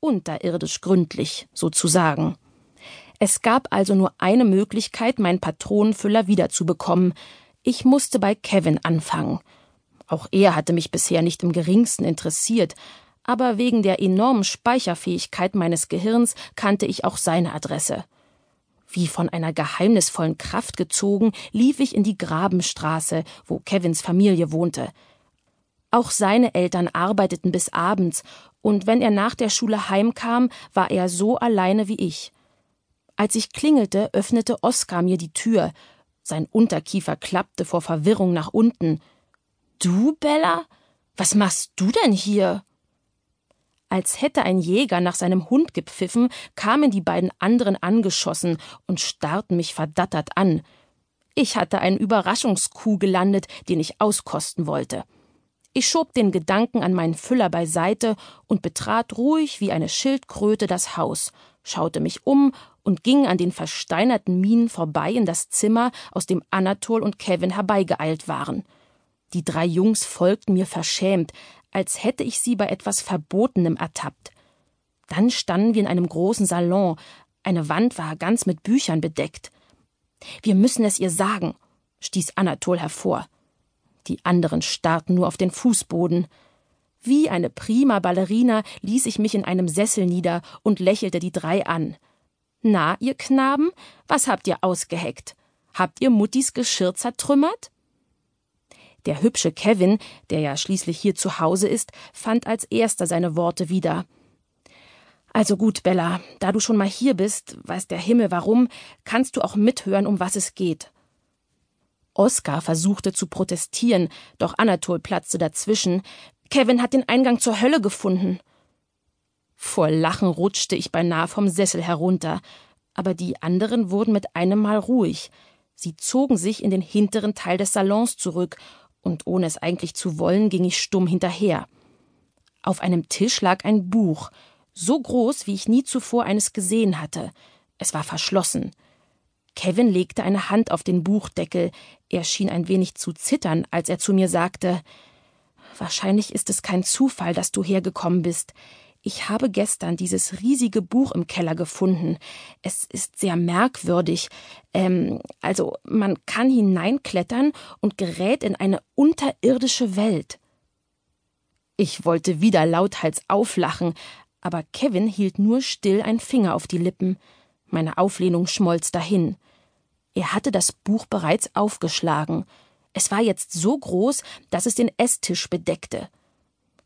unterirdisch gründlich, sozusagen. Es gab also nur eine Möglichkeit, meinen Patronenfüller wiederzubekommen. Ich musste bei Kevin anfangen. Auch er hatte mich bisher nicht im geringsten interessiert, aber wegen der enormen Speicherfähigkeit meines Gehirns kannte ich auch seine Adresse. Wie von einer geheimnisvollen Kraft gezogen, lief ich in die Grabenstraße, wo Kevins Familie wohnte. Auch seine Eltern arbeiteten bis abends, und wenn er nach der Schule heimkam, war er so alleine wie ich. Als ich klingelte, öffnete Oskar mir die Tür. Sein Unterkiefer klappte vor Verwirrung nach unten. Du, Bella? Was machst du denn hier? Als hätte ein Jäger nach seinem Hund gepfiffen, kamen die beiden anderen angeschossen und starrten mich verdattert an. Ich hatte einen Überraschungskuh gelandet, den ich auskosten wollte. Ich schob den Gedanken an meinen Füller beiseite und betrat ruhig wie eine Schildkröte das Haus, schaute mich um und ging an den versteinerten Minen vorbei in das Zimmer, aus dem Anatol und Kevin herbeigeeilt waren. Die drei Jungs folgten mir verschämt, als hätte ich sie bei etwas Verbotenem ertappt. Dann standen wir in einem großen Salon. Eine Wand war ganz mit Büchern bedeckt. Wir müssen es ihr sagen, stieß Anatol hervor. Die anderen starrten nur auf den Fußboden. Wie eine prima Ballerina ließ ich mich in einem Sessel nieder und lächelte die drei an. Na, ihr Knaben, was habt ihr ausgeheckt? Habt ihr Muttis Geschirr zertrümmert? Der hübsche Kevin, der ja schließlich hier zu Hause ist, fand als erster seine Worte wieder. Also gut, Bella, da du schon mal hier bist, weiß der Himmel warum, kannst du auch mithören, um was es geht. Oskar versuchte zu protestieren, doch Anatol platzte dazwischen. Kevin hat den Eingang zur Hölle gefunden. Vor Lachen rutschte ich beinahe vom Sessel herunter, aber die anderen wurden mit einem Mal ruhig. Sie zogen sich in den hinteren Teil des Salons zurück und ohne es eigentlich zu wollen, ging ich stumm hinterher. Auf einem Tisch lag ein Buch, so groß, wie ich nie zuvor eines gesehen hatte. Es war verschlossen. Kevin legte eine Hand auf den Buchdeckel. Er schien ein wenig zu zittern, als er zu mir sagte Wahrscheinlich ist es kein Zufall, dass du hergekommen bist. Ich habe gestern dieses riesige Buch im Keller gefunden. Es ist sehr merkwürdig. Ähm, also man kann hineinklettern und gerät in eine unterirdische Welt. Ich wollte wieder lauthals auflachen, aber Kevin hielt nur still ein Finger auf die Lippen. Meine Auflehnung schmolz dahin. Er hatte das Buch bereits aufgeschlagen. Es war jetzt so groß, dass es den Esstisch bedeckte.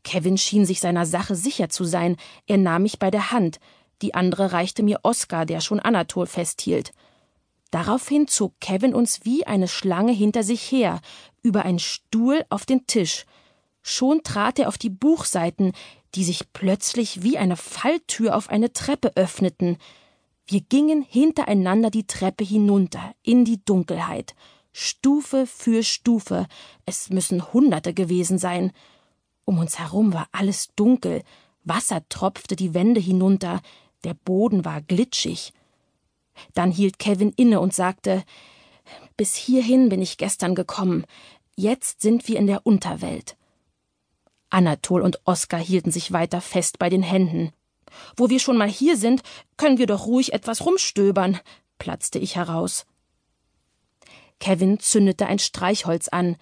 Kevin schien sich seiner Sache sicher zu sein. Er nahm mich bei der Hand. Die andere reichte mir Oskar, der schon Anatol festhielt. Daraufhin zog Kevin uns wie eine Schlange hinter sich her, über einen Stuhl auf den Tisch. Schon trat er auf die Buchseiten, die sich plötzlich wie eine Falltür auf eine Treppe öffneten. Wir gingen hintereinander die Treppe hinunter, in die Dunkelheit, Stufe für Stufe, es müssen Hunderte gewesen sein. Um uns herum war alles dunkel, Wasser tropfte die Wände hinunter, der Boden war glitschig. Dann hielt Kevin inne und sagte Bis hierhin bin ich gestern gekommen, jetzt sind wir in der Unterwelt. Anatol und Oskar hielten sich weiter fest bei den Händen. Wo wir schon mal hier sind, können wir doch ruhig etwas rumstöbern, platzte ich heraus. Kevin zündete ein Streichholz an.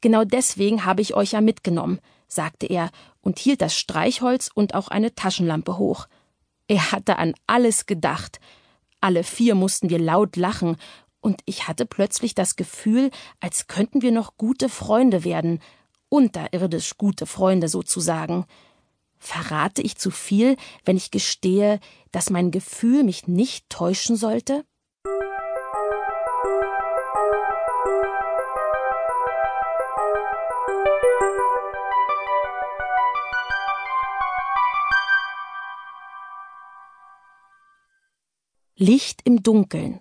Genau deswegen habe ich euch ja mitgenommen sagte er und hielt das Streichholz und auch eine Taschenlampe hoch. Er hatte an alles gedacht. Alle vier mussten wir laut lachen, und ich hatte plötzlich das Gefühl, als könnten wir noch gute Freunde werden, unterirdisch gute Freunde sozusagen. Verrate ich zu viel, wenn ich gestehe, dass mein Gefühl mich nicht täuschen sollte? Licht im Dunkeln.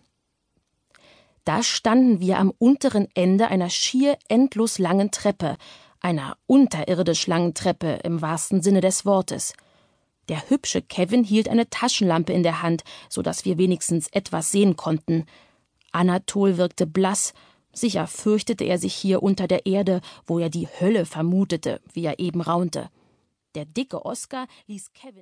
Da standen wir am unteren Ende einer schier endlos langen Treppe, einer unterirdisch langen Treppe im wahrsten Sinne des Wortes. Der hübsche Kevin hielt eine Taschenlampe in der Hand, so dass wir wenigstens etwas sehen konnten. Anatol wirkte blass, sicher fürchtete er sich hier unter der Erde, wo er die Hölle vermutete, wie er eben raunte. Der dicke Oskar ließ Kevin